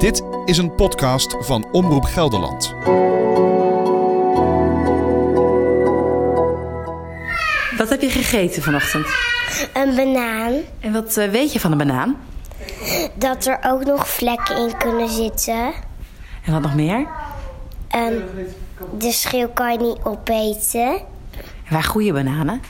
Dit is een podcast van Omroep Gelderland. Wat heb je gegeten vanochtend? Een banaan. En wat eh, weet je van een banaan? Dat er ook nog vlekken in kunnen zitten. En wat nog meer? Ehm, de schil kan je niet opeten En waar groeien bananen?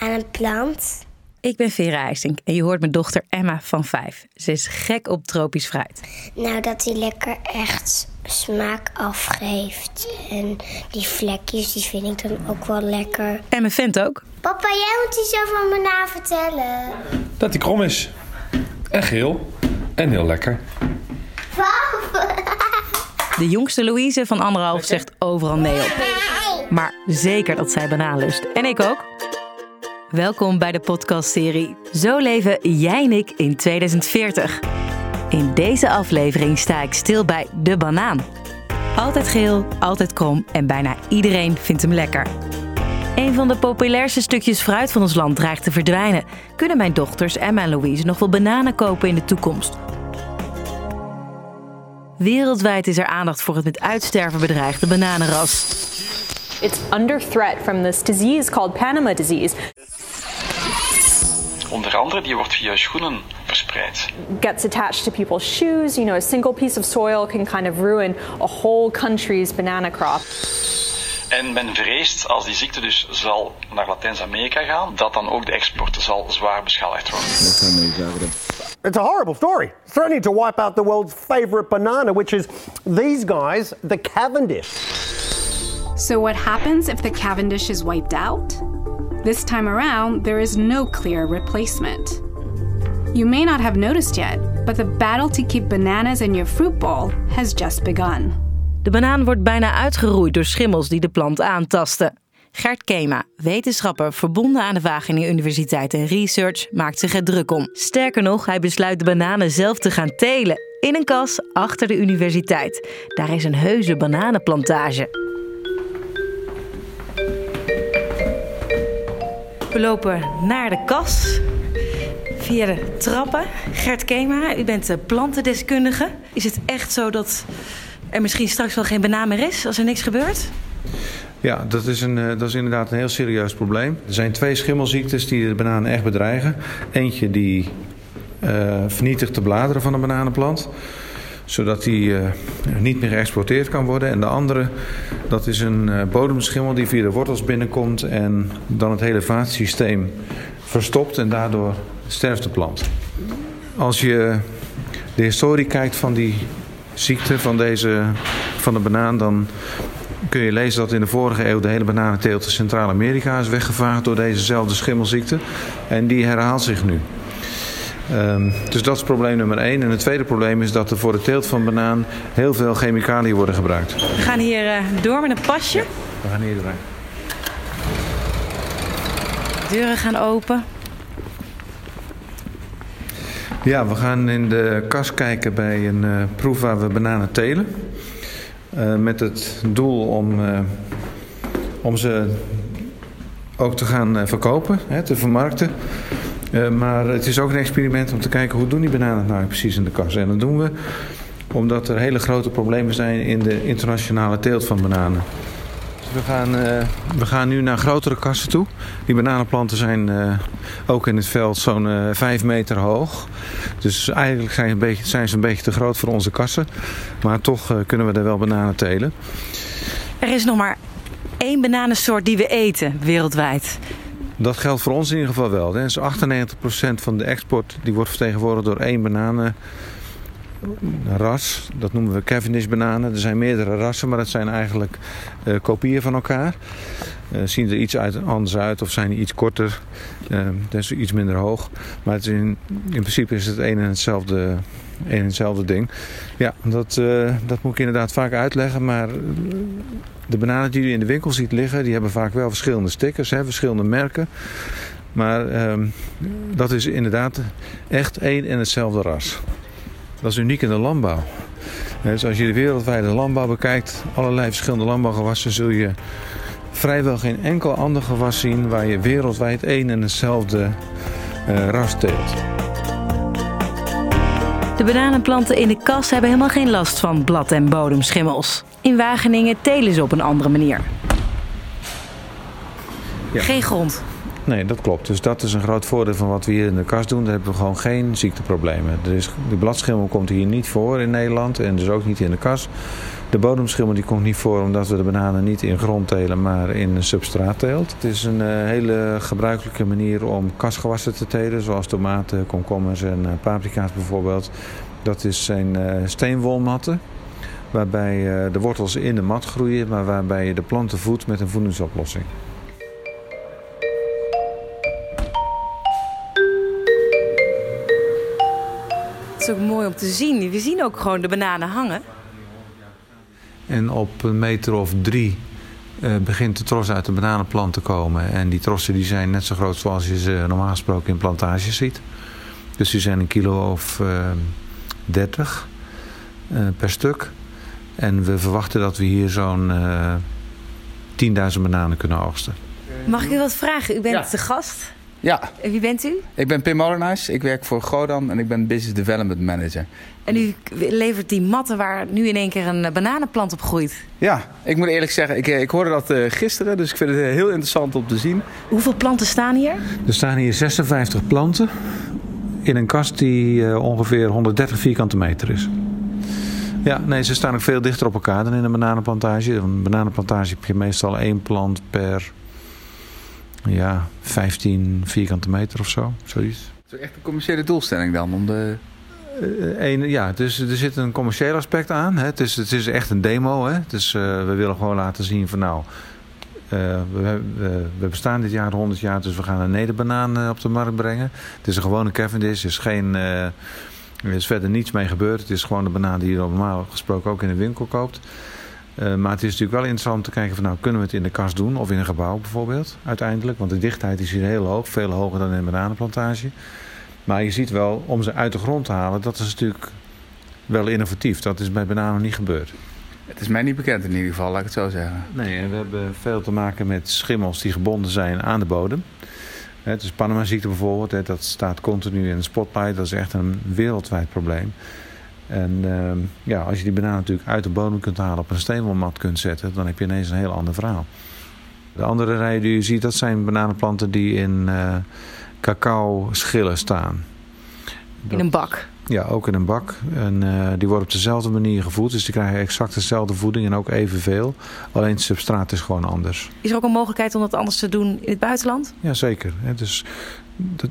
aan een plant. Ik ben Vera IJsink en je hoort mijn dochter Emma van vijf. Ze is gek op tropisch fruit. Nou, dat die lekker echt smaak afgeeft. En die vlekjes, die vind ik dan ook wel lekker. En mijn vent ook. Papa, jij moet iets over mijn banaan vertellen. Dat die krom is. En geel. En heel lekker. De jongste Louise van anderhalf zegt overal nee op. Maar zeker dat zij banaan lust. En ik ook. Welkom bij de podcastserie Zo leven jij en ik in 2040. In deze aflevering sta ik stil bij de banaan. Altijd geel, altijd krom en bijna iedereen vindt hem lekker. Een van de populairste stukjes fruit van ons land dreigt te verdwijnen. Kunnen mijn dochters en Louise nog wel bananen kopen in de toekomst? Wereldwijd is er aandacht voor het met uitsterven bedreigde bananenras. It's under threat from this disease called Panama disease. Onder andere, die wordt via schoenen verspreid. Gets attached to people's shoes. You know, a single piece of soil can kind of ruin a whole country's banana crop. En men vreest, als die ziekte dus zal naar Latijns-Amerika gaan, dat dan ook de export zal zwaar beschadigd worden. It's a horrible story. Threatening to wipe out the world's favorite banana, which is these guys, the Cavendish. So, what happens if the Cavendish is wiped out? This time around, there is no clear replacement. You may not have noticed yet, but the battle to keep bananas in your fruit bowl has just begun. De banaan wordt bijna uitgeroeid door schimmels die de plant aantasten. Gert Kema, wetenschapper verbonden aan de Wageningen Universiteit en Research, maakt zich er druk om. Sterker nog, hij besluit de bananen zelf te gaan telen. In een kas achter de universiteit. Daar is een heuse bananenplantage. We lopen naar de kas. Via de trappen. Gert Kema, u bent de plantendeskundige. Is het echt zo dat er misschien straks wel geen banaan meer is als er niks gebeurt? Ja, dat is, een, eh, dat is inderdaad een heel serieus probleem. Er zijn twee schimmelziektes die de bananen echt bedreigen. Eentje die eh, vernietigt de bladeren van een bananenplant zodat die eh, niet meer geëxporteerd kan worden. En de andere, dat is een eh, bodemschimmel die via de wortels binnenkomt en dan het hele vaatsysteem verstopt en daardoor sterft de plant. Als je de historie kijkt van die ziekte van, deze, van de banaan, dan kun je lezen dat in de vorige eeuw de hele bananenteelt in Centraal-Amerika is weggevaagd door dezezelfde schimmelziekte. En die herhaalt zich nu. Um, dus dat is probleem nummer één. En het tweede probleem is dat er voor de teelt van banaan heel veel chemicaliën worden gebruikt. We gaan hier uh, door met een pasje. We gaan hier doorheen. De deuren gaan open. Ja, we gaan in de kas kijken bij een uh, proef waar we bananen telen. Uh, met het doel om, om ze ook te gaan verkopen, hè, te vermarkten. Uh, maar het is ook een experiment om te kijken hoe doen die bananen nou precies in de kas. En dat doen we omdat er hele grote problemen zijn in de internationale teelt van bananen. Dus we gaan, uh, we gaan nu naar grotere kassen toe. Die bananenplanten zijn uh, ook in het veld zo'n 5 meter hoog. Dus eigenlijk zijn, een beetje, zijn ze een beetje te groot voor onze kassen. Maar toch kunnen we er wel bananen telen. Er is nog maar één bananensoort die we eten wereldwijd. Dat geldt voor ons in ieder geval wel. Dus 98% van de export die wordt vertegenwoordigd door één bananenras. Dat noemen we Cavendish bananen. Er zijn meerdere rassen, maar dat zijn eigenlijk uh, kopieën van elkaar. Uh, zien er iets uit, anders uit of zijn die iets korter. Uh, dus iets minder hoog. Maar in, in principe is het een en hetzelfde, een en hetzelfde ding. Ja, dat, dat moet ik inderdaad vaak uitleggen. Maar de bananen die u in de winkel ziet liggen, die hebben vaak wel verschillende stickers, hè, verschillende merken. Maar um, dat is inderdaad echt één en hetzelfde ras. Dat is uniek in de landbouw. Dus als je de wereldwijde landbouw bekijkt, allerlei verschillende landbouwgewassen, zul je vrijwel geen enkel ander gewas zien waar je wereldwijd één en hetzelfde uh, ras teelt. De bananenplanten in de kas hebben helemaal geen last van blad- en bodemschimmels. In Wageningen telen ze op een andere manier. Ja. Geen grond. Nee, dat klopt. Dus dat is een groot voordeel van wat we hier in de kast doen. Daar hebben we gewoon geen ziekteproblemen. Er is, de bladschimmel komt hier niet voor in Nederland en dus ook niet in de kas. De bodemschimmel die komt niet voor omdat we de bananen niet in grond telen, maar in substraat teelt. Het is een uh, hele gebruikelijke manier om kasgewassen te telen, zoals tomaten, komkommers en uh, paprika's bijvoorbeeld. Dat is zijn uh, steenwolmatten, waarbij de wortels in de mat groeien, maar waarbij je de planten voedt met een voedingsoplossing. Het is ook mooi om te zien. We zien ook gewoon de bananen hangen. En op een meter of drie uh, begint de tros uit de bananenplant te komen. En die trossen die zijn net zo groot zoals je ze normaal gesproken in plantages ziet. Dus die zijn een kilo of uh, 30 uh, per stuk. En we verwachten dat we hier zo'n 10.000 bananen kunnen oogsten. Mag ik u wat vragen? U bent ja. de gast. Ja. En wie bent u? Ik ben Pim Molenaars. Ik werk voor Godan en ik ben Business Development Manager. En u levert die matten waar nu in één keer een bananenplant op groeit? Ja, ik moet eerlijk zeggen, ik, ik hoorde dat uh, gisteren, dus ik vind het heel interessant om te zien. Hoeveel planten staan hier? Er staan hier 56 planten in een kast die uh, ongeveer 130 vierkante meter is. Ja, nee, ze staan ook veel dichter op elkaar dan in een bananenplantage. Een bananenplantage heb je meestal één plant per ja, 15 vierkante meter of zo, zoiets. Het is echt een commerciële doelstelling dan? Om de... Uh, een, ja, dus er zit een commercieel aspect aan. Hè. Het, is, het is echt een demo. Hè. Dus uh, we willen gewoon laten zien van nou... Uh, we, we, we, bestaan dit jaar 100 jaar, dus we gaan een nederbanaan op de markt brengen. Het is een gewone Cavendish, er is, geen, er is verder niets mee gebeurd. Het is gewoon de banaan die je normaal gesproken ook in de winkel koopt. Uh, maar het is natuurlijk wel interessant om te kijken van nou kunnen we het in de kast doen of in een gebouw bijvoorbeeld uiteindelijk. Want de dichtheid is hier heel hoog, veel hoger dan in een bananenplantage. Maar je ziet wel, om ze uit de grond te halen, dat is natuurlijk wel innovatief. Dat is bij bananen niet gebeurd. Het is mij niet bekend in ieder geval, laat ik het zo zeggen. Nee, en we hebben veel te maken met schimmels die gebonden zijn aan de bodem. Het is Panama-ziekte bijvoorbeeld, dat staat continu in de spotlight. Dat is echt een wereldwijd probleem. En uh, ja, als je die banaan natuurlijk uit de bodem kunt halen, op een steenwolmat kunt zetten, dan heb je ineens een heel ander verhaal. De andere rijen die je ziet, dat zijn bananenplanten die in uh, cacao schillen staan. Dat, in een bak? Ja, ook in een bak. En uh, die worden op dezelfde manier gevoed, dus die krijgen exact dezelfde voeding en ook evenveel. Alleen het substraat is gewoon anders. Is er ook een mogelijkheid om dat anders te doen in het buitenland? Jazeker. Dus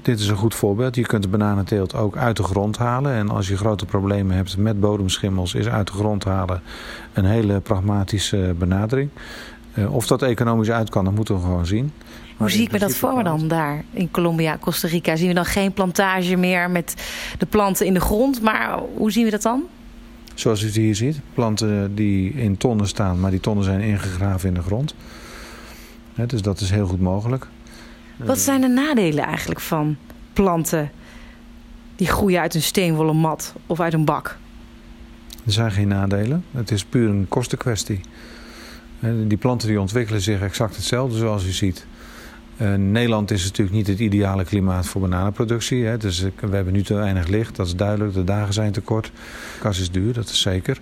dit is een goed voorbeeld. Je kunt de bananenteelt ook uit de grond halen. En als je grote problemen hebt met bodemschimmels, is uit de grond halen een hele pragmatische benadering. Uh, of dat economisch uit kan, dat moeten we gewoon zien. Hoe zie ik me dat voor dan daar in Colombia, Costa Rica? Zien we dan geen plantage meer met de planten in de grond? Maar hoe zien we dat dan? Zoals u het hier ziet. Planten die in tonnen staan, maar die tonnen zijn ingegraven in de grond. Dus dat is heel goed mogelijk. Wat zijn de nadelen eigenlijk van planten die groeien uit een steenwollen mat of uit een bak? Er zijn geen nadelen. Het is puur een kostenkwestie. Die planten die ontwikkelen zich exact hetzelfde zoals u ziet. Uh, Nederland is natuurlijk niet het ideale klimaat voor bananenproductie. Hè. Dus we hebben nu te weinig licht, dat is duidelijk. De dagen zijn te kort. Kas is duur, dat is zeker.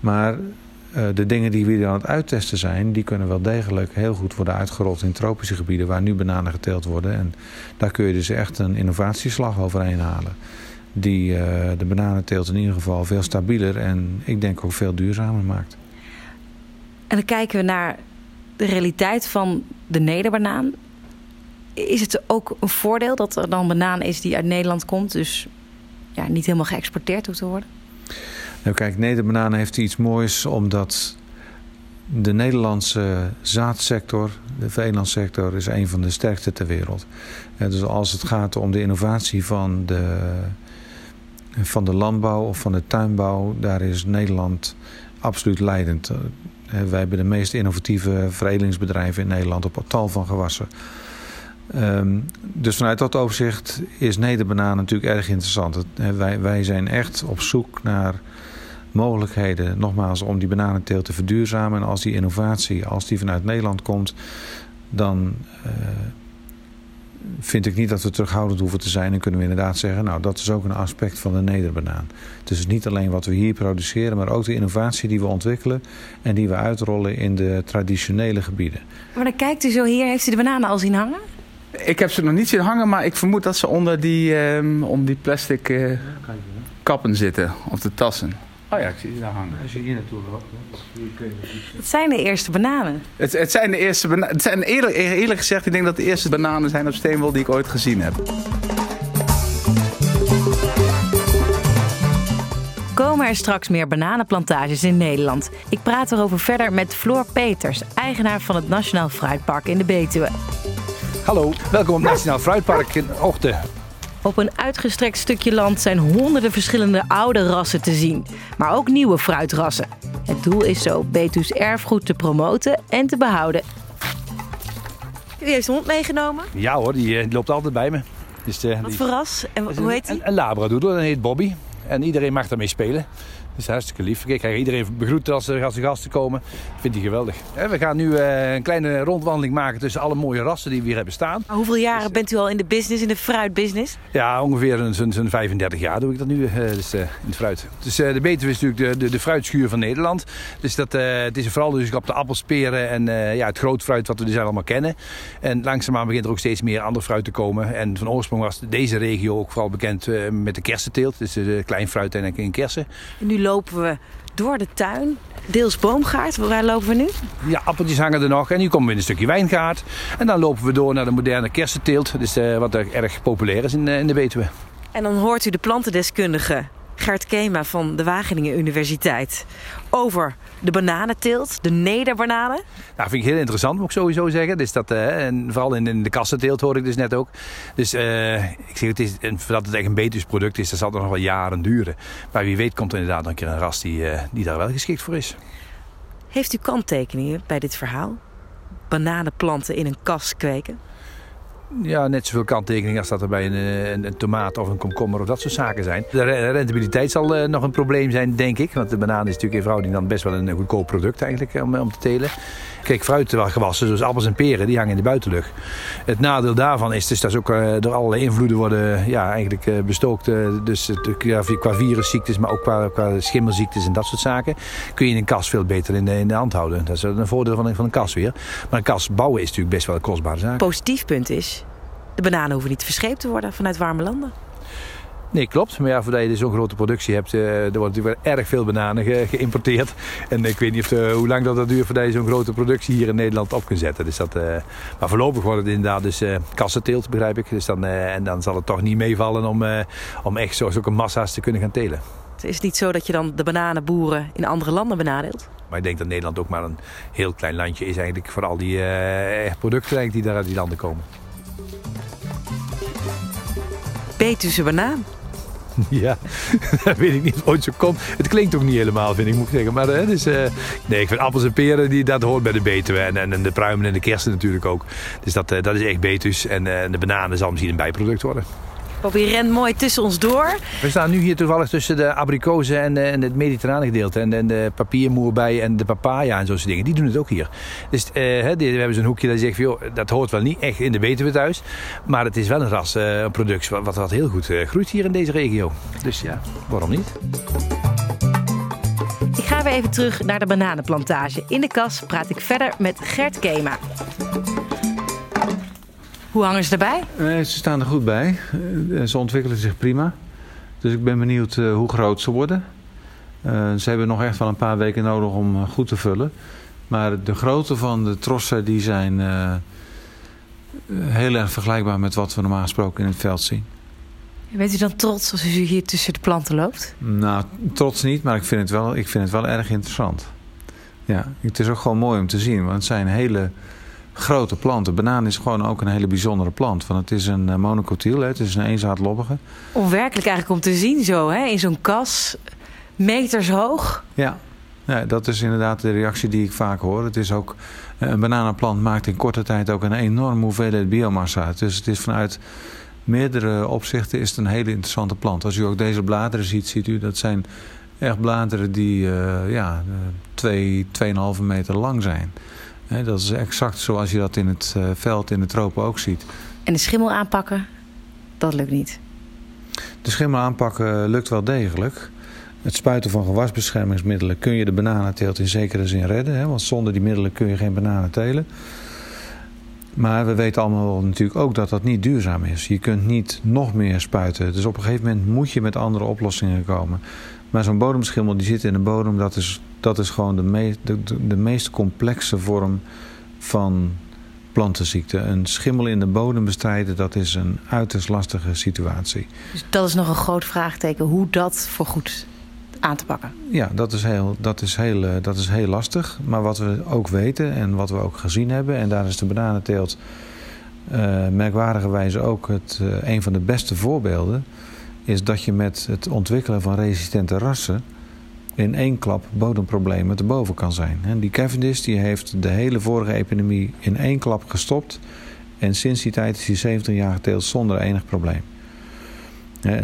Maar de dingen die we hier aan het uittesten zijn... die kunnen wel degelijk heel goed worden uitgerold in tropische gebieden... waar nu bananen geteeld worden. En daar kun je dus echt een innovatieslag overheen halen. Die uh, de bananenteelt in ieder geval veel stabieler... en ik denk ook veel duurzamer maakt. En dan kijken we naar de realiteit van de nederbanaan. Is het ook een voordeel dat er dan banaan is die uit Nederland komt... dus ja, niet helemaal geëxporteerd hoeft te worden? Nou kijk, Nederbananen heeft iets moois omdat de Nederlandse zaadsector, de veelandsector, is een van de sterkste ter wereld. Dus als het gaat om de innovatie van de, van de landbouw of van de tuinbouw, daar is Nederland absoluut leidend. Wij hebben de meest innovatieve veredelingsbedrijven in Nederland op tal van gewassen. Um, dus vanuit dat overzicht is nederbanaan natuurlijk erg interessant. Het, wij, wij zijn echt op zoek naar mogelijkheden, nogmaals, om die bananenteelt te verduurzamen. En als die innovatie, als die vanuit Nederland komt, dan uh, vind ik niet dat we terughoudend hoeven te zijn. En kunnen we inderdaad zeggen, nou dat is ook een aspect van de nederbanaan. Dus niet alleen wat we hier produceren, maar ook de innovatie die we ontwikkelen en die we uitrollen in de traditionele gebieden. Maar dan kijkt u zo hier, heeft u de bananen al zien hangen? Ik heb ze nog niet zien hangen, maar ik vermoed dat ze onder die, ehm, onder die plastic eh, kappen zitten, of de tassen. Oh ja, ik zie ze daar hangen. Als je hier naartoe loopt, Dat zijn de eerste bananen. Het, het zijn de eerste bananen. Het zijn eerlijk, eerlijk gezegd, ik denk dat de eerste bananen zijn op Steenwol die ik ooit gezien heb. Komen er straks meer bananenplantages in Nederland? Ik praat erover verder met Floor Peters, eigenaar van het Nationaal Fruitpark in de Betuwe. Hallo, welkom op Nationaal Fruitpark in Ochten. Op een uitgestrekt stukje land zijn honderden verschillende oude rassen te zien, maar ook nieuwe fruitrassen. Het doel is zo Betuws erfgoed te promoten en te behouden. U heeft de hond meegenomen? Ja hoor, die, eh, die loopt altijd bij me. Dus, eh, Wat die- voor ras? En hoe heet een, hij? een Labradoodle, dat heet Bobby. En iedereen mag daarmee spelen. Dat is hartstikke lief. Kijk, hij- iedereen begroet als er, als er gasten komen. Vindt hij geweldig. Hè, We gaan nu eh, een kleine rondwandeling maken tussen alle mooie rassen die we hier hebben staan. Maar hoeveel jaren bent u al in de business, in de fruitbusiness? Ja, ongeveer een- zo'n zo'n 35 jaar doe ik dat nu eh, dus, eh, in het fruit. Dus eh, de Betuwe is natuurlijk de, de, de fruitschuur van Nederland. Dus dat, eh, het is vooral dus op de appels, peren en eh, ja, het groot fruit wat we dus allemaal kennen. En langzaamaan begint er ook steeds meer ander fruit te komen. En van oorsprong was deze regio ook vooral bekend eh, met de kersenteelt. Dus eh, klein fruit en, en kersen. En nu lopen we door de tuin, deels boomgaard. Waar lopen we nu? Ja, appeltjes hangen er nog. En nu komen we in een stukje wijngaard. En dan lopen we door naar de moderne kersenteelt. Dus, eh, wat er erg populair is in, eh, in de Betuwe. En dan hoort u de plantendeskundige Gert Kema van de Wageningen Universiteit over de bananenteelt, de nederbananen. Nou, vind ik heel interessant, moet ik sowieso zeggen. Dus dat, eh, en vooral in, in de kassenteelt hoor ik dus net ook. Dus eh, ik zeg, het is, dat het echt een Betuws product is, dat zal nog wel jaren duren. Maar wie weet komt er inderdaad een keer een ras die, eh, die daar wel geschikt voor is. Heeft u kanttekeningen bij dit verhaal? Bananenplanten in een kas kweken? Ja, net zoveel kanttekeningen als dat er bij een, eh, een, een tomaat of een komkommer of dat soort zaken zijn. De re- rentabiliteit zal eh, nog een probleem zijn, denk ik. Want de banaan is natuurlijk in verhouding dan best wel een goedkoop product eigenlijk eh, om, om te telen. Kijk, fruitgewassen zoals appels en peren, die hangen in de buitenlucht. Het nadeel daarvan is dus dat ze ook eh, door allerlei invloeden worden ja, eigenlijk eh, bestookt. eh, dus het- qua, virusziektes, maar ook qua, qua schimmelziektes en dat soort zaken. Kun je een kas veel beter in de, in de hand houden. Dat is een voordeel van van een kas weer. Maar een kas bouwen is natuurlijk best wel een kostbare zaak. Positief punt is, de bananen hoeven niet verscheept te worden vanuit warme landen. Nee, klopt. Maar ja, voordat je dus zo'n grote productie hebt, eh, er wordt natuurlijk wel erg veel bananen ge- geïmporteerd. En ik weet niet of, eh, hoe lang dat, dat duurt voordat je zo'n grote productie hier in Nederland op kunt zetten. Dus dat, eh, maar voorlopig wordt het inderdaad dus eh kassenteelt, begrijp ik. Dus dan, en dan zal het toch niet meevallen om, om echt zo- zulke massa's te kunnen gaan telen. Het is niet zo dat je dan de bananenboeren in andere landen benadeelt. Maar ik denk dat Nederland ook maar een heel klein landje is eigenlijk voor al die producten die daar uit die landen komen. Betuwse banaan. Ja, dat weet ik niet of ooit zo komt. Het klinkt ook niet helemaal, vind ik, moet ik zeggen. Maar hè, dus, eh, nee, ik vind appels en peren, die, dat hoort bij de Betuwe. En, en, en de pruimen en de kersen natuurlijk ook. Dus dat, eh, dat is echt Betuws. En eh, de bananen zal misschien een bijproduct worden. Bobby rent mooi tussen ons door. We staan nu hier toevallig tussen de abrikozen en, eh, en het mediterrane gedeelte. En, en de papiermoerbei en de papaya en zo'n soort dingen. Die doen het ook hier. Dus eh, we hebben zo'n hoekje dat zegt, van, joh, dat hoort wel niet echt in de Betuwe thuis. Maar het is wel een ras, eh, een product wat, wat, wat heel goed eh, groeit hier in deze regio. Dus ja, waarom niet? Ik ga weer even terug naar de bananenplantage. In de kas praat ik verder met Gert Kema. Hoe hangen ze erbij? Nee, ze staan er goed bij. Eh, Ze ontwikkelen zich prima. Dus ik ben benieuwd eh, hoe groot ze worden. Eh, ze hebben nog echt wel een paar weken nodig om eh, goed te vullen. Maar de grootte van de trossen die zijn eh, heel erg vergelijkbaar met wat we normaal gesproken in het veld zien. Bent u dan trots als u hier tussen de planten loopt? Nou, trots niet, maar ik vind het wel, ik vind het wel erg interessant. Ja, het is ook gewoon mooi om te zien, want het zijn hele grote planten. Banaan is gewoon ook een hele bijzondere plant. Want het is een eh, monocotyl, hè, het is een eenzaadlobbige. Onwerkelijk eigenlijk om te zien zo, hè? in zo'n kas. Meters hoog. Ja. ja, dat is inderdaad de reactie die ik vaak hoor. Het is ook, eh, een bananenplant maakt in korte tijd ook een enorme hoeveelheid biomassa uit. Dus het is vanuit meerdere opzichten is het een hele interessante plant. Als u ook deze bladeren ziet, ziet u dat zijn echt bladeren die eh ja, eh, twee, 2,5 meter lang zijn. Dat is exact zoals je dat in het eh, veld in de tropen ook ziet. En de schimmel aanpakken, dat lukt niet. De schimmel aanpakken lukt wel degelijk. Het spuiten van gewasbeschermingsmiddelen kun je de bananenteelt in zekere zin redden. Hè? Want zonder die middelen kun je geen bananen telen. Maar we weten allemaal natuurlijk ook dat dat niet duurzaam is. Je kunt niet nog meer spuiten. Dus op een gegeven moment moet je met andere oplossingen komen. Maar zo'n bodemschimmel die zit in de bodem, dat is, dat is gewoon de, me, de, de meest complexe vorm van plantenziekte. Een schimmel in de bodem bestrijden, dat is een uiterst lastige situatie. Dus dat is nog een groot vraagteken, hoe dat voor goed aan te pakken. Ja, dat is, heel, dat, is heel, eh, dat is heel lastig. Maar wat we ook weten en wat we ook gezien hebben... en daar is de bananenteelt uh, merkwaardigerwijze ook het, uh, een van de beste voorbeelden... is dat je met het ontwikkelen van resistente rassen... in één klap bodemproblemen te boven kan zijn. En die Cavendish die heeft de hele vorige epidemie in één klap gestopt... en sinds die tijd is hij 70 jaar geteeld zonder enig probleem.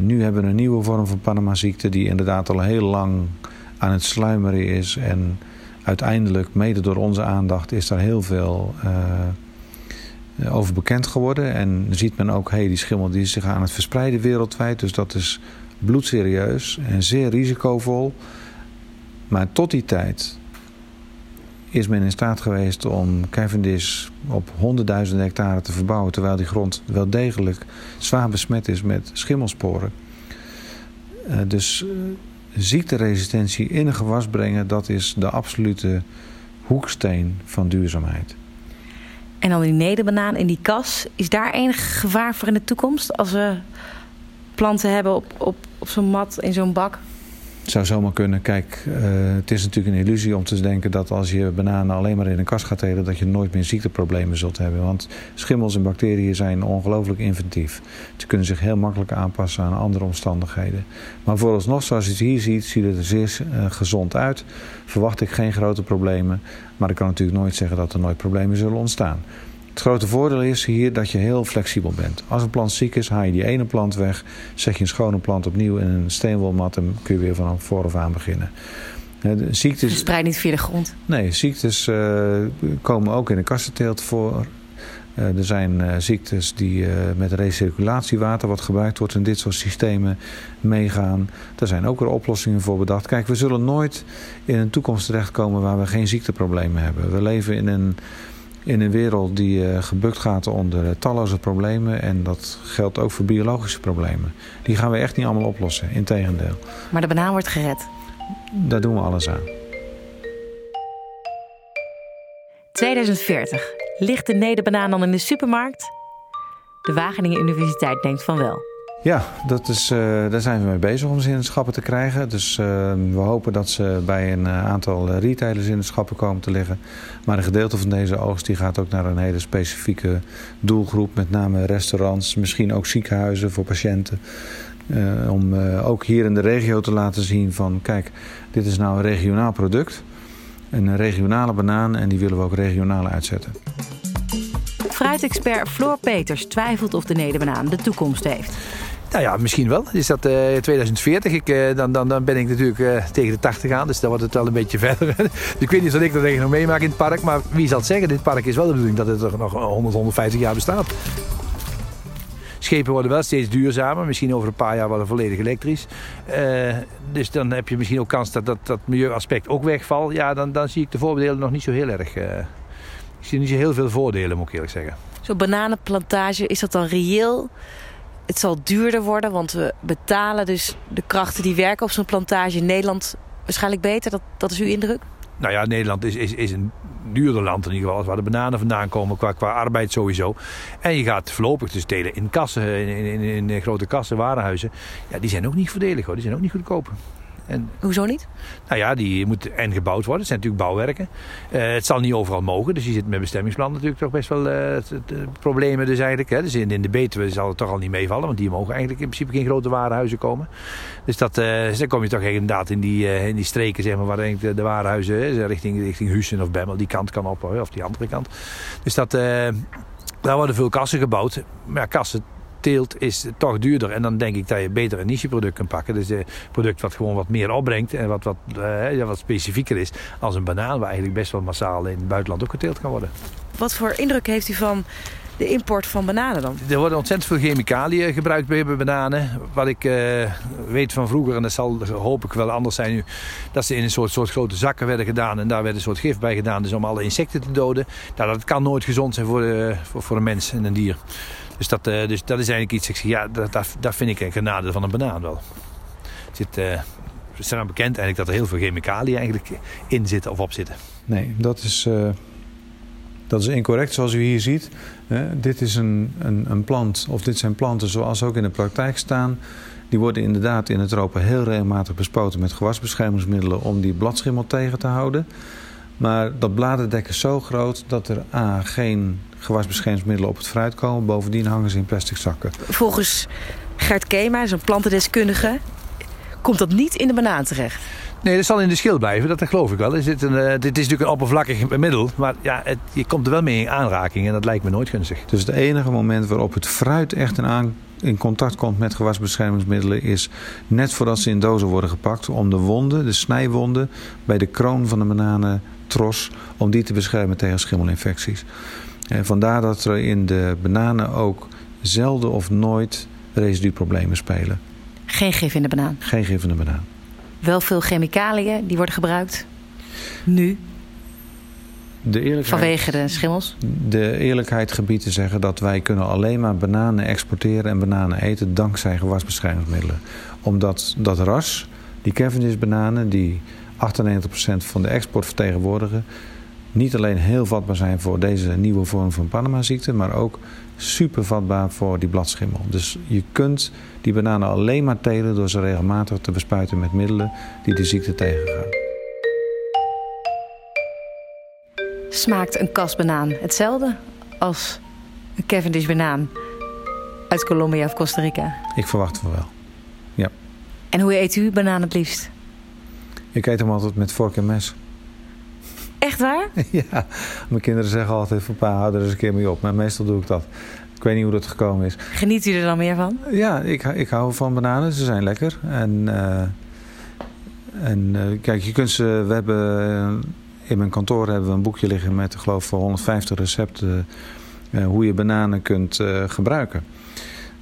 Nu hebben we een nieuwe vorm van Panama-ziekte die inderdaad al heel lang aan het sluimeren is. En uiteindelijk, mede door onze aandacht, is daar heel veel uh, over bekend geworden. En ziet men ook, hey, die schimmel die is zich aan het verspreiden wereldwijd. Dus dat is bloedserieus en zeer risicovol. Maar tot die tijd is men in staat geweest om Cavendish op honderdduizenden hectare te verbouwen... terwijl die grond wel degelijk zwaar besmet is met schimmelsporen. Uh, dus uh, ziekteresistentie in een gewas brengen... dat is de absolute hoeksteen van duurzaamheid. En dan die nederbanaan in die kas. Is daar enig gevaar voor in de toekomst? Als we planten hebben op, op, op zo'n mat in zo'n bak? Het zou zomaar kunnen. Kijk, uh, het is natuurlijk een illusie om te denken dat als je bananen alleen maar in een kast gaat telen, dat je nooit meer ziekteproblemen zult hebben. Want schimmels en bacteriën zijn ongelooflijk inventief. Ze kunnen zich heel makkelijk aanpassen aan andere omstandigheden. Maar vooralsnog, zoals je het hier ziet, ziet het er zeer uh, gezond uit. Verwacht ik geen grote problemen. Maar ik kan natuurlijk nooit zeggen dat er nooit problemen zullen ontstaan. Het grote voordeel is hier dat je heel flexibel bent. Als een plant ziek is, haal je die ene plant weg. Zeg je een schone plant opnieuw in een steenwolmat en kun je weer van vooraf aan beginnen. De ziektes... Verspreid niet via de grond? Nee, ziektes uh, komen ook in de kassenteelt voor. Uh, er zijn uh, ziektes die met recirculatiewater wat gebruikt wordt in dit soort systemen meegaan. Daar zijn ook weer oplossingen voor bedacht. Kijk, we zullen nooit in een toekomst terechtkomen waar we geen ziekteproblemen hebben. We leven in een in een wereld die uh, gebukt gaat onder talloze problemen. En dat geldt ook voor biologische problemen. Die gaan we echt niet allemaal oplossen, integendeel. Maar de banaan wordt gered? Daar doen we alles aan. 2040. Ligt de nederbanaan dan in de supermarkt? De Wageningen Universiteit denkt van wel. Ja, dat is, uh, daar zijn we mee bezig om zinnenschappen te krijgen. Dus uh, we hopen dat ze bij een uh, aantal retailers zinnenschappen komen te liggen. Maar een gedeelte van deze oogst die gaat ook naar een hele specifieke doelgroep. Met name restaurants, misschien ook ziekenhuizen voor patiënten. om ook hier in de regio te laten zien van kijk, dit is nou een regionaal product. Een regionale banaan en die willen we ook regionaal uitzetten. Fruitexpert Floor Peters twijfelt of de nederbanaan de toekomst heeft. Nou ja, misschien wel. Is dat uh, 2040? Ik, uh, dan, dan, dan ben ik natuurlijk uh, tegen de 80 aan, dus dan wordt het wel een beetje verder. dus ik weet niet of ik dat nog meemaak in het park, maar wie zal het zeggen? Dit park is wel de bedoeling dat het er nog 100, 150 jaar bestaat. Schepen worden wel steeds duurzamer, misschien over een paar jaar wel volledig elektrisch. Dus dan heb je misschien ook kans dat dat, dat milieuaspect ook wegvalt. Ja, dan, dan zie ik de voordelen nog niet zo heel erg. Ik zie niet zo heel veel voordelen, moet ik eerlijk zeggen. Zo'n bananenplantage, is dat dan reëel? Het zal duurder worden, want we betalen dus de krachten die werken op zo'n plantage in Nederland waarschijnlijk beter. Dat, dat is uw indruk? Nou ja, Nederland is, is, is een duurder land in ieder geval. Waar de bananen vandaan komen qua, qua arbeid sowieso. En je gaat voorlopig dus delen in kassen, in, in, in, in grote kassen, warenhuizen. Ja, die zijn ook niet voordelig hoor. Die zijn ook niet goedkoop. En, Hoezo niet? Nou ja, die moeten en gebouwd worden. Het zijn natuurlijk bouwwerken. Uh, het zal niet overal mogen. Dus je zit met bestemmingsplan natuurlijk toch best wel uh, problemen dus eigenlijk. Hè. Dus in, in de Betuwe zal het toch al niet meevallen. Want die mogen eigenlijk in principe geen grote warenhuizen komen. Dus dat, uh, dan kom je toch inderdaad in die, in die streken zeg maar, waar de, de warenhuizen richting, richting Hussen of Bemmel die kant kan op. Of die andere kant. Dus dat, daar worden veel kassen gebouwd. Maar ja, kassen teelt is toch duurder. En dan denk ik dat je beter een nicheproduct kunt pakken. Dus een product wat gewoon wat meer opbrengt en wat, wat, ja, wat specifieker is als een banaan, waar eigenlijk best wel massaal in het buitenland ook geteeld kan worden. Wat voor indruk heeft u van de import van bananen dan? Er worden ontzettend veel chemicaliën gebruikt bij bananen. Wat ik uh, weet van vroeger, en dat zal hoop ik wel anders zijn nu... dat ze in een soort, soort grote zakken werden gedaan en daar werd een soort gif bij gedaan... dus om alle insecten te doden. Nou, dat kan nooit gezond zijn voor, uh, voor, voor, een mens en een dier. Dus dat, uh, dus dat is eigenlijk iets, ik zeg, ja, dat, dat, dat vind ik een genade van een banaan wel. Het zit, het is dan bekend eigenlijk dat er heel veel chemicaliën eigenlijk in zitten of op zitten. Nee, dat is, uh, dat is incorrect zoals u hier ziet. Uh, dit is een, een, een, plant, of dit zijn planten zoals ook in de praktijk staan. Die worden inderdaad in het Europa heel regelmatig bespoten met gewasbeschermingsmiddelen om die bladschimmel tegen te houden. Maar dat bladerdek is zo groot dat er A, geen gewasbeschermingsmiddelen op het fruit komen. Bovendien hangen ze in plastic zakken. Volgens Gert Kema, zo'n plantendeskundige, komt dat niet in de banaan terecht. Nee, dat zal in de schil blijven, dat, geloof ik wel. Is dit, een, uh, dit is natuurlijk een oppervlakkig middel, maar ja, het, je komt er wel mee in aanraking en dat lijkt me nooit gunstig. Dus het enige moment waarop het fruit echt in, aan, in contact komt met gewasbeschermingsmiddelen is net voordat ze in dozen worden gepakt om de wonden, de snijwonden bij de kroon van de bananentros, om die te beschermen tegen schimmelinfecties. En vandaar dat er in de bananen ook zelden of nooit residuproblemen spelen. Geen gif in de banaan? Geen gif in de banaan. Wel veel chemicaliën die worden gebruikt? Nu? De eerlijkheid, Vanwege de schimmels? De eerlijkheid gebiedt te zeggen dat wij kunnen alleen maar bananen exporteren en bananen eten dankzij gewasbeschermingsmiddelen. Omdat dat ras, die Cavendish bananen, die 98% van de export vertegenwoordigen, niet alleen heel vatbaar zijn voor deze nieuwe vorm van Panama-ziekte, maar ook super vatbaar voor die bladschimmel. Dus je kunt die bananen alleen maar telen door ze regelmatig te bespuiten met middelen die de ziekte tegengaan. Smaakt een kasbanaan hetzelfde als een Cavendish banaan uit Colombia of Costa Rica? Ik verwacht van wel, ja. En hoe eet u banaan het liefst? Ik eet hem altijd met vork en mes. Echt waar? Ja, mijn kinderen zeggen altijd van pa, hou er eens een keer mee op. Maar meestal doe ik dat. Ik weet niet hoe dat gekomen is. Geniet u er dan meer van? Ja, ik, ik hou van bananen. Ze zijn lekker. En, uh, en uh, kijk, je kunt ze... We hebben... Uh, in mijn kantoor hebben we een boekje liggen met, ik geloof, 150 recepten... hoe je bananen kunt gebruiken.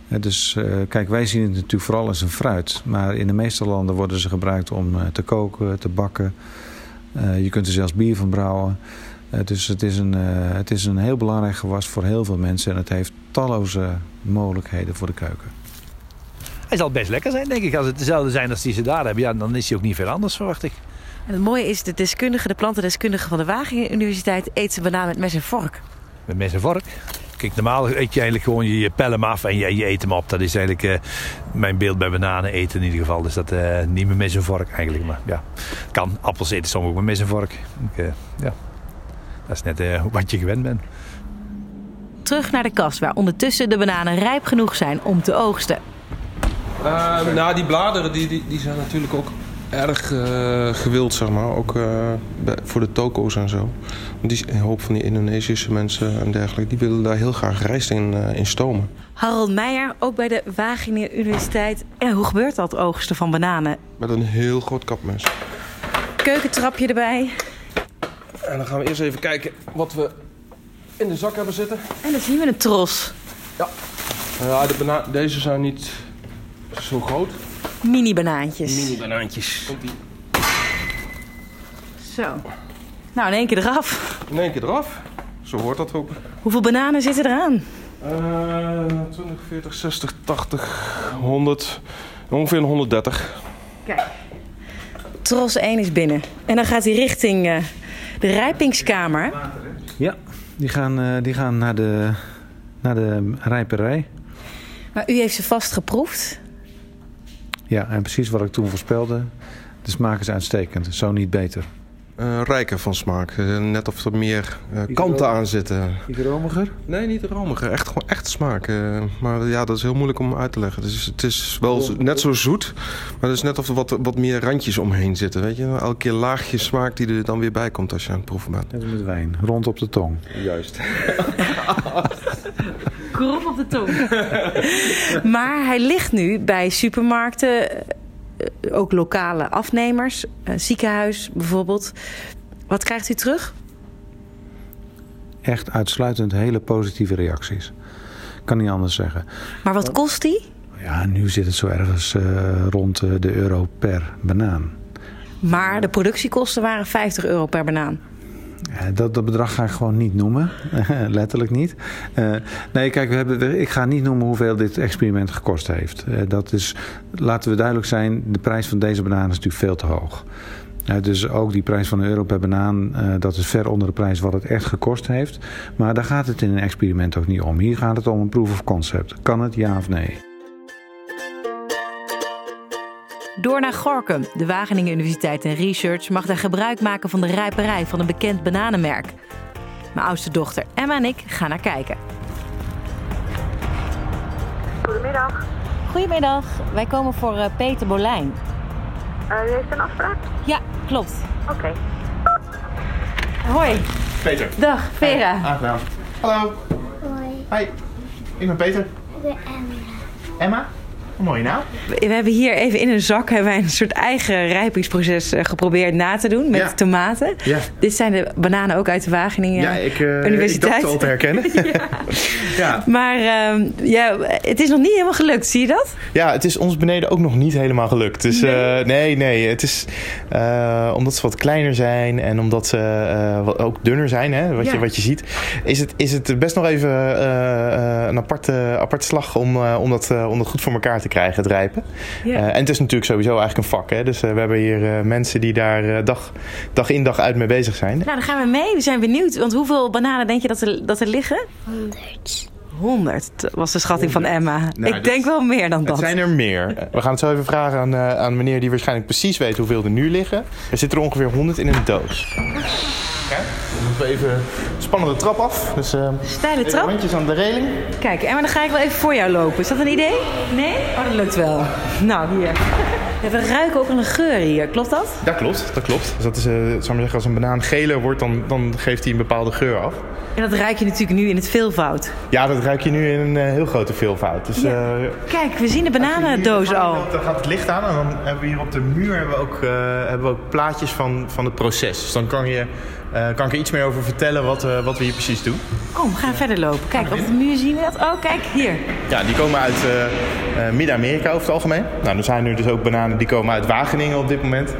Dus kijk, wij zien het natuurlijk vooral als een fruit. Maar in de meeste landen worden ze gebruikt om te koken, te bakken... Uh, je kunt er zelfs bier van brouwen. Uh, dus het is, een, uh, het is een heel belangrijk gewas voor heel veel mensen. En het heeft talloze mogelijkheden voor de keuken. Hij zal best lekker zijn, denk ik. Als het dezelfde zijn als die ze daar hebben, ja, dan is hij ook niet veel anders, verwacht ik. En het mooie is, de deskundige, de plantendeskundige van de Wageningen Universiteit... eet ze banaan met mes en vork. Met mes en vork? Kijk, normaal eet je eigenlijk gewoon, je, je pel hem af en je, je eet hem op. Dat is eigenlijk uh, mijn beeld bij bananen eten in ieder geval. Dus dat uh, niet met mes en vork eigenlijk. Maar ja, kan. Appels eten soms ook met en vork. Ik, uh, ja, dat is net wat je gewend bent. Terug naar de kast, waar ondertussen de bananen rijp genoeg zijn om te oogsten. nou, die bladeren die, die, die zijn natuurlijk ook erg uh, gewild, zeg maar. Ook uh, voor de toko's en zo. Die, een hoop van die Indonesische mensen en dergelijke... die willen daar heel graag rijst in, uh, in stomen. Harold Meijer, ook bij de Wageningen Universiteit. En hoe gebeurt dat, oogsten van bananen? Met een heel groot kapmes. Keukentrapje erbij. En dan gaan we eerst even kijken wat we in de zak hebben zitten. En dan zien we een tros. Ja, ja de deze zijn niet zo groot. Mini-banaantjes. Mini-banaantjes. Zo. Nou, in één keer eraf. In één keer eraf. Zo hoort dat ook. Hoeveel bananen zitten eraan? Uh, 20, 40, 60, 80, 100. Ongeveer 130. Kijk. Tros 1 is binnen. En dan gaat hij richting uh, de rijpingskamer. Ja, die gaan, uh, die gaan naar, de, naar de rijperij. Maar u heeft ze vast geproefd? Ja, en precies wat ik toen voorspelde. De smaak is uitstekend, zo niet beter. Uh, rijker van smaak. Uh, net of er meer uh, kanten aan zitten. Niet romiger? Nee, niet romiger. Echt gewoon echt smaak. maar ja, dat is heel moeilijk om uit te leggen. Dus het is wel net zo zoet. Maar het is net of er wat, wat meer randjes omheen zitten. Weet je? Elke keer laagje smaak die er dan weer bij komt als je aan het proeven bent. Net als met wijn. Rond op de tong. Juist. Krom op de tong. maar hij ligt nu bij supermarkten ook lokale afnemers, ziekenhuis bijvoorbeeld. Wat krijgt u terug? echt uitsluitend hele positieve reacties. Kan niet anders zeggen. Maar wat kost die? Ja, nu zit het zo ergens uh, rond de euro per banaan. Maar de productiekosten waren 50 euro per banaan. Dat, dat bedrag ga ik gewoon niet noemen. Letterlijk niet. Uh, nee, kijk, we hebben, ik ga niet noemen hoeveel dit experiment gekost heeft. Uh, dat is, laten we duidelijk zijn, de prijs van deze banaan is natuurlijk veel te hoog. Dus ook die prijs van een euro per banaan, dat is ver onder de prijs wat het echt gekost heeft. Maar daar gaat het in een experiment ook niet om. Hier gaat het om een proof of concept. Kan het ja of nee? Door naar Gorkum. De Wageningen Universiteit en Research mag daar gebruik maken van de rijperij van een bekend bananenmerk. Mijn oudste dochter Emma en ik gaan naar kijken. Goedemiddag. Goedemiddag. Wij komen voor uh, Peter Bolijn. Uh, u heeft een afspraak? Ja, klopt. Oké. Okay. Hoi. Peter. Dag, Vera. Hey, aangenaam. Hallo. Hoi. Hi. Ik ben Peter. Ik ben Emma. Emma? Hoe mooi nou? We hebben hier even in een zak hebben wij een soort eigen rijpingsproces geprobeerd na te doen met ja. tomaten. Ja. Dit zijn de bananen ook uit de Wageningen ja, ik, uh, Universiteit. Ik dacht al te herkennen. ja. Maar uh, ja, het is nog niet helemaal gelukt, zie je dat? Ja, het is ons beneden ook nog niet helemaal gelukt. Dus nee, uh, nee, nee, Het is omdat ze wat kleiner zijn en omdat ze ook dunner zijn, hè, wat, je, wat je ziet, is het, is het best nog even een aparte, aparte slag om, om, dat, om dat goed voor elkaar te krijgen, het rijpen. Ja. Uh, en het is natuurlijk sowieso eigenlijk een vak. Hè? Dus uh, we hebben hier uh, mensen die daar dag, dag in dag uit mee bezig zijn. Nou, dan gaan we mee. We zijn benieuwd. Want hoeveel bananen denk je dat er, dat er liggen? 100. 100 was de schatting 100. van Emma. Nou, Ik denk wel meer dan dat. Het zijn er meer. We gaan het zo even vragen aan, aan meneer die waarschijnlijk precies weet hoeveel er nu liggen. Er zitten er ongeveer 100 in een doos. Kijk, dan moeten we even spannende trap af. Dus, uh, Steile trap? Handjes aan de reling. Kijk, Emma, dan ga ik wel even voor jou lopen. Is dat een idee? Nee? Oh, dat lukt wel. Nou, hier. Ja, we ruiken ook een geur hier. Klopt dat? Ja, klopt. Dat klopt. Dus dat is, uh, zou zeggen, als een banaan geler wordt, dan, dan geeft hij een bepaalde geur af. En dat ruik je natuurlijk nu in het veelvoud. Ja, dat ruik je nu in een uh, heel grote veelvoud. Dus, ja. Kijk, we zien de bananendoos al. Dan gaat het licht aan en dan hebben we hier op de muur hebben we ook, hebben we ook plaatjes van, van het proces. Dus dan kan je uh, kan ik er iets meer over vertellen wat, uh, wat we hier precies doen. Kom, we gaan verder lopen. Kijk, op de muur zien we dat. Oh, kijk, hier. Ja, die komen uit uh, Midden-Amerika over het algemeen. Nou, er zijn nu dus ook bananen die komen uit Wageningen op dit moment.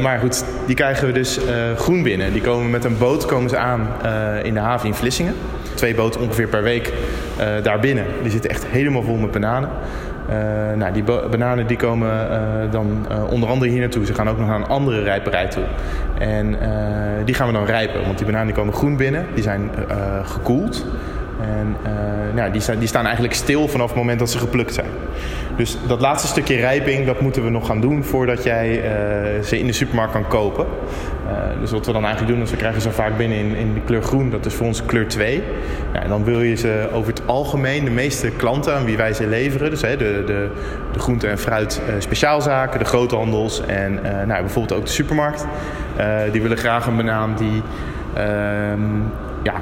maar goed, die krijgen we dus groen binnen. Die komen met een boot komen ze aan in de haven in Vlissingen. Twee boten ongeveer per week daar binnen. Die zitten echt helemaal vol met bananen. Uh, nou, die bananen die komen uh, dan uh, onder andere hier naartoe. Ze gaan ook nog naar een andere rijperij toe. En die gaan we dan rijpen. Want die bananen komen groen binnen. Die zijn gekoeld. En nou, die, staan, die staan eigenlijk stil vanaf het moment dat ze geplukt zijn. Dus dat laatste stukje rijping, dat moeten we nog gaan doen voordat jij ze in de supermarkt kan kopen. Uh, dus wat we dan eigenlijk doen, is we krijgen ze vaak binnen in, in de kleur groen. Dat is voor ons kleur 2. Nou, en dan wil je ze over het algemeen, de meeste klanten aan wie wij ze leveren... dus hè, de, de, de groente- en fruit speciaalzaken, de groothandels en nou, bijvoorbeeld ook de supermarkt... die willen graag een banaan die ehm, ja,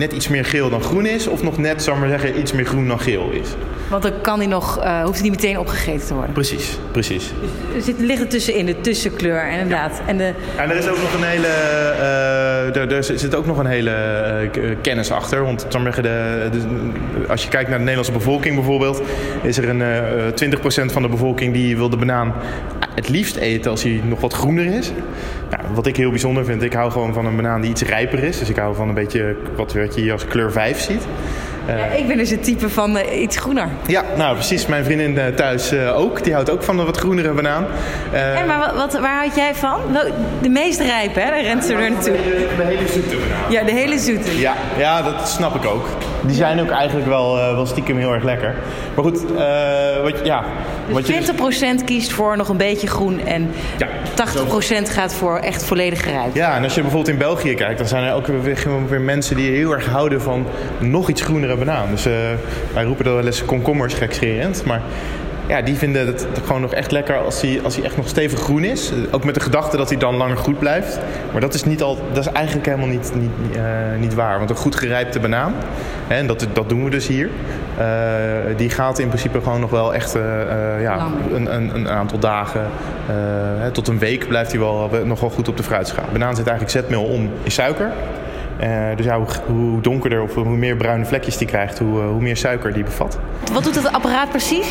net iets meer geel dan groen is... of nog net, zal maar zeggen, iets meer groen dan geel is. Want dan kan die nog, uh, hoeft hij niet meteen opgegeten te worden. Precies, precies. Dus er zit, ligt er tussenin, de tussenkleur inderdaad. Ja. En, de... en er is ook nog een hele, uh, er, er, zit ook nog een hele uh, kennis achter. Want de, de, als je kijkt naar de Nederlandse bevolking bijvoorbeeld, is er een 20% van de bevolking die wil de banaan het liefst eten als hij nog wat groener is. Nou, wat ik heel bijzonder vind, ik hou gewoon van een banaan die iets rijper is. Dus ik hou van een beetje wat, wat je hier als kleur 5 ziet. Uh, ja, ik ben dus het type van uh, iets groener. Ja, nou precies. Mijn vriendin uh, thuis ook. Die houdt ook van een wat groenere banaan. en maar wat, wat, waar houd jij van? De meest rijpe, hè? Daar rent ze er naartoe. De, de hele zoete banaan. Ja, de hele zoete. Ja, ja dat snap ik ook. Die zijn ook eigenlijk wel, wel stiekem heel erg lekker. Maar goed, wat, ja. Dus wat je 20% kiest voor nog een beetje groen en ja, 80% gaat voor echt volledig gerijpt. Ja, en als je bijvoorbeeld in België kijkt, dan zijn er ook weer, weer mensen die heel erg houden van nog iets groenere banaan. Dus uh, wij roepen dat wel eens komkommers gekscherend. Maar ja, die vinden het gewoon nog echt lekker als hij, als hij echt nog stevig groen is. Ook met de gedachte dat hij dan langer goed blijft. Maar dat is, niet al, dat is eigenlijk helemaal niet, niet, uh, niet waar. Want een goed gerijpte banaan, hè, en dat, dat doen we dus hier... Uh, die gaat in principe gewoon nog wel echt uh, ja, een, een, een, aantal dagen... tot een week blijft hij wel, nog wel goed op de fruitschaal. Banaan zit eigenlijk zetmeel om in suiker... Uh, dus ja, hoe, hoe, donkerder of hoe meer bruine vlekjes die krijgt, hoe, hoe meer suiker die bevat. Wat doet het apparaat precies?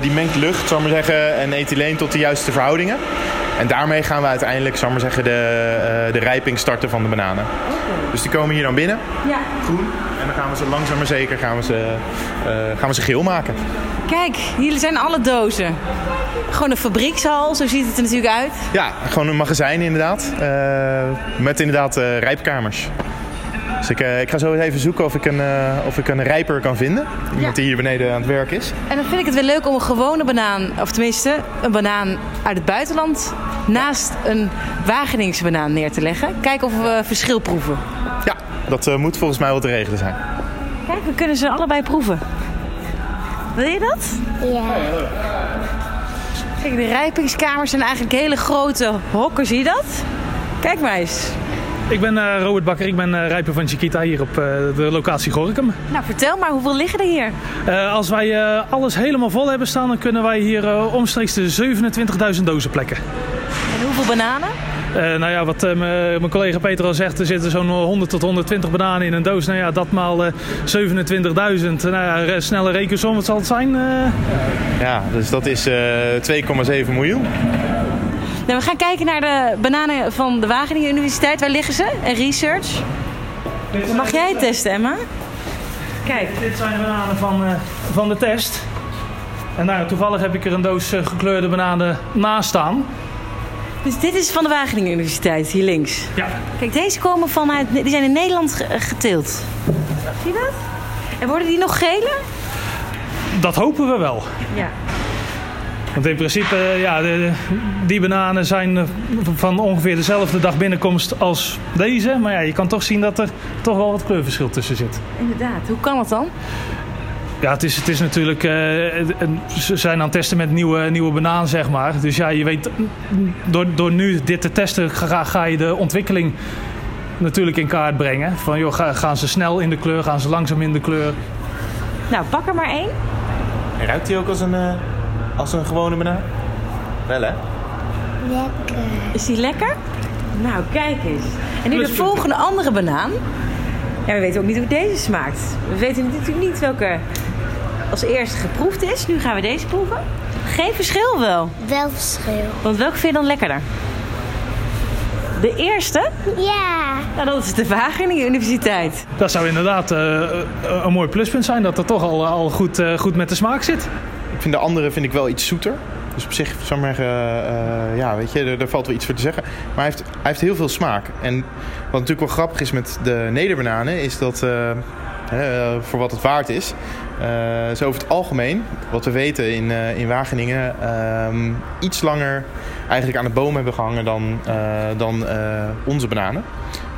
die mengt lucht, zal maar zeggen, en ethyleen tot de juiste verhoudingen. En daarmee gaan we uiteindelijk, zal maar zeggen, de, de rijping starten van de bananen. Dus die komen hier dan binnen, ja. groen. Dan gaan we ze langzaam maar zeker gaan we ze, gaan we ze geel maken. Kijk, hier zijn alle dozen. Gewoon een fabriekshal, zo ziet het er natuurlijk uit. Ja, gewoon een magazijn inderdaad. Uh, met inderdaad uh, rijpkamers. Dus ik, ik, ga zo eens even zoeken of ik een, of ik een rijper kan vinden. Iemand ja. die hier beneden aan het werk is. En dan vind ik het wel leuk om een gewone banaan, of tenminste een banaan uit het buitenland, naast een Wageningse banaan neer te leggen. Kijken of we verschil proeven. Ja, dat moet volgens mij wel te regelen zijn. Kijk, we kunnen ze allebei proeven. Wil je dat? Ja. Kijk, de rijpingskamers zijn eigenlijk hele grote hokken, zie je dat? Kijk maar eens. Ik ben uh, Robert Bakker, ik ben uh, rijper van Chiquita hier op uh, de locatie Gorkum. Nou, vertel maar, hoeveel liggen er hier? als wij alles helemaal vol hebben staan, dan kunnen wij hier omstreeks de 27.000 dozen plekken. En hoeveel bananen? Uh, nou ja, wat uh, mijn collega Peter al zegt, er zitten zo'n 100 tot 120 bananen in een doos. Nou ja, dat maal uh, 27.000. Nou ja, snelle rekensom, wat zal het zijn? Ja, dus dat is 2,7 miljoen. Nou, we gaan kijken naar de bananen van de Wageningen Universiteit. Waar liggen ze? En research. Mag jij het testen, Emma? Kijk. Dit zijn de bananen van, van de test. En nou, toevallig heb ik er een doos gekleurde bananen naast staan. Dus dit is van de Wageningen Universiteit, hier links. Ja. Kijk, deze komen vanuit, die zijn in Nederland geteeld. Zie je dat? En worden die nog gele? Dat hopen we wel. Ja. Want in principe, ja, de, die bananen zijn van ongeveer dezelfde dag binnenkomst als deze. Maar ja, je kan toch zien dat er toch wel wat kleurverschil tussen zit. Inderdaad. Hoe kan dat dan? Ja, het is, het is natuurlijk. Uh, ze zijn aan het testen met nieuwe, nieuwe banaan, zeg maar. Dus ja, je weet, door, door nu dit te testen, ga, ga je de ontwikkeling natuurlijk in kaart brengen. Van joh, gaan ze snel in de kleur, gaan ze langzaam in de kleur. Nou, pak er maar één. En ruikt hij ook als een, uh, als een gewone banaan? Wel hè? Lekker. Is die lekker? Nou, kijk eens. En nu de volgende andere banaan. Ja, we weten ook niet hoe deze smaakt. We weten natuurlijk niet welke als eerste geproefd is. Nu gaan we deze proeven. Geen verschil wel? Wel verschil. Want welke vind je dan lekkerder? De eerste? Ja. Nou, dat is de Wageningen Universiteit. Dat zou inderdaad uh, een mooi pluspunt zijn. Dat het toch al, al goed, uh, goed met de smaak zit. Ik vind de andere vind ik wel iets zoeter. Dus op zich, zou maar zeggen, uh, ja, weet je, daar, valt wel iets voor te zeggen. Maar hij heeft, hij heeft heel veel smaak. En wat natuurlijk wel grappig is met de nederbananen, is dat, uh, uh, voor wat het waard is, zo over het algemeen, wat we weten in, in Wageningen, ehm, iets langer eigenlijk aan de boom hebben gehangen dan, dan onze bananen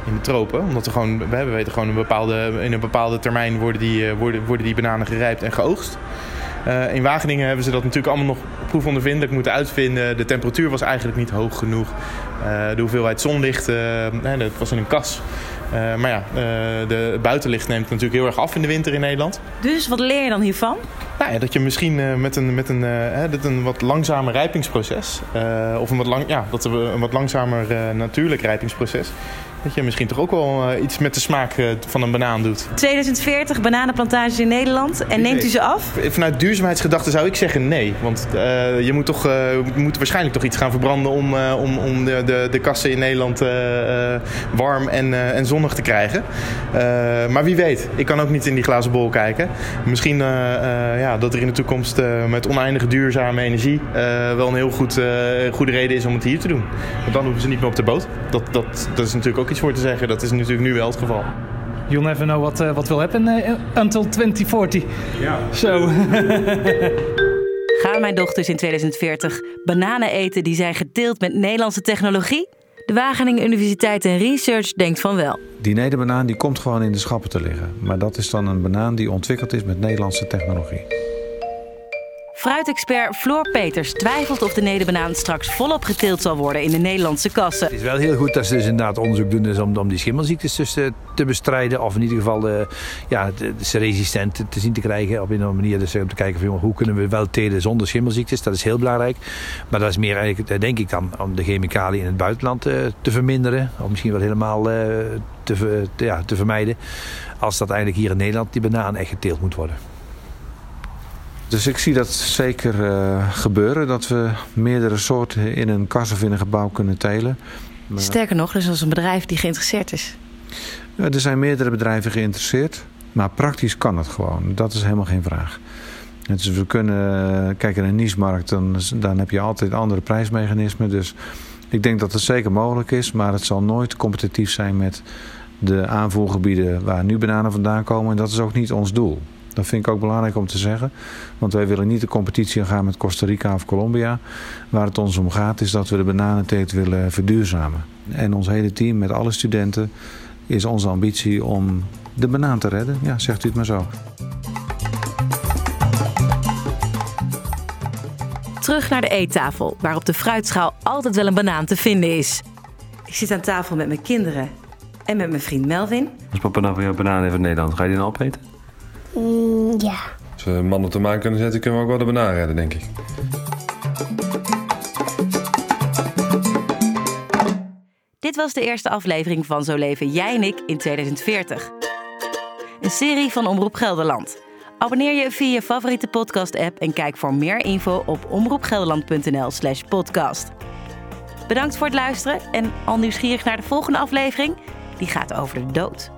in de tropen. Omdat we gewoon, we weten gewoon een bepaalde, in een bepaalde termijn worden die, worden, worden die bananen gerijpt en geoogst. Uh, in Wageningen hebben ze dat natuurlijk allemaal nog proefondervindelijk moeten uitvinden. De temperatuur was eigenlijk niet hoog genoeg. Uh, de hoeveelheid zonlicht, uh, dat was in een kas. Maar ja, de buitenlicht neemt natuurlijk heel erg af in de winter in Nederland. Dus wat leer je dan hiervan? Nou ja, dat je misschien met een, met een, dat een wat langzamer rijpingsproces, of een wat, lang, ja, dat een wat langzamer natuurlijk rijpingsproces, dat je misschien toch ook wel uh, iets met de smaak uh, van een banaan doet. 2040 bananenplantages in Nederland. En neemt u ze af? Vanuit duurzaamheidsgedachte zou ik zeggen nee. Want uh, je moet, toch, moet waarschijnlijk toch iets gaan verbranden om, om, om de, de, de kassen in Nederland warm en, en zonnig te krijgen. maar wie weet, ik kan ook niet in die glazen bol kijken. Misschien ja, dat er in de toekomst met oneindige duurzame energie wel een heel goed, goede reden is om het hier te doen. Want dan hoeven ze niet meer op de boot. Dat, dat, dat is natuurlijk ook iets voor te zeggen. Dat is natuurlijk nu wel het geval. You'll never know what, uh, what will happen uh, until 2040. Ja. Zo. Gaan mijn dochters in 2040 bananen eten die zijn geteeld met Nederlandse technologie? De Wageningen Universiteit en Research denkt van wel. Die nederbanaan die komt gewoon in de schappen te liggen. Maar dat is dan een banaan die ontwikkeld is met Nederlandse technologie. Fruitexpert Floor Peters twijfelt of de nederbanaan straks volop geteeld zal worden in de Nederlandse kassen. Het is wel heel goed dat ze dus inderdaad onderzoek doen dus om, die schimmelziektes dus, uh, te bestrijden. Of in ieder geval de, ja, de resistent te, te zien te krijgen op een andere manier. Dus om te kijken van, hoe kunnen we wel telen zonder schimmelziektes. Dat is heel belangrijk. Maar dat is meer eigenlijk, denk ik dan, om de chemicaliën in het buitenland uh, te verminderen. Of misschien wel helemaal uh, te, ja, te vermijden. Als dat eigenlijk hier in Nederland die banaan echt geteeld moet worden. Dus ik zie dat zeker uh, gebeuren, dat we meerdere soorten in een kas of in een gebouw kunnen telen. Maar... Sterker nog, dus als een bedrijf die geïnteresseerd is. Ja, er zijn meerdere bedrijven geïnteresseerd, maar praktisch kan het gewoon. Dat is helemaal geen vraag. Dus we kunnen kijken naar een niche-markt, dan, dan heb je altijd andere prijsmechanismen. Dus ik denk dat het zeker mogelijk is, maar het zal nooit competitief zijn met de aanvoergebieden waar nu bananen vandaan komen. En dat is ook niet ons doel. Dat vind ik ook belangrijk om te zeggen. Want wij willen niet de competitie gaan met Costa Rica of Colombia. Waar het ons om gaat is dat we de bananenteelt willen verduurzamen. En ons hele team met alle studenten is onze ambitie om de banaan te redden. Ja, zegt u het maar zo. Terug naar de eettafel, waar op de fruitschaal altijd wel een banaan te vinden is. Ik zit aan tafel met mijn kinderen en met mijn vriend Melvin. Als papa nou voor jou banaan heeft in Nederland, ga je die dan opeten? Mm, ja. Als we een man op de maan kunnen zetten, kunnen we ook wel de banaan redden, denk ik. Dit was de eerste aflevering van Zo leven jij en ik in 2040. Een serie van Omroep Gelderland. Abonneer je via je favoriete podcast-app en kijk voor meer info op omroepgelderland.nl/slash podcast. Bedankt voor het luisteren en al nieuwsgierig naar de volgende aflevering? Die gaat over de dood.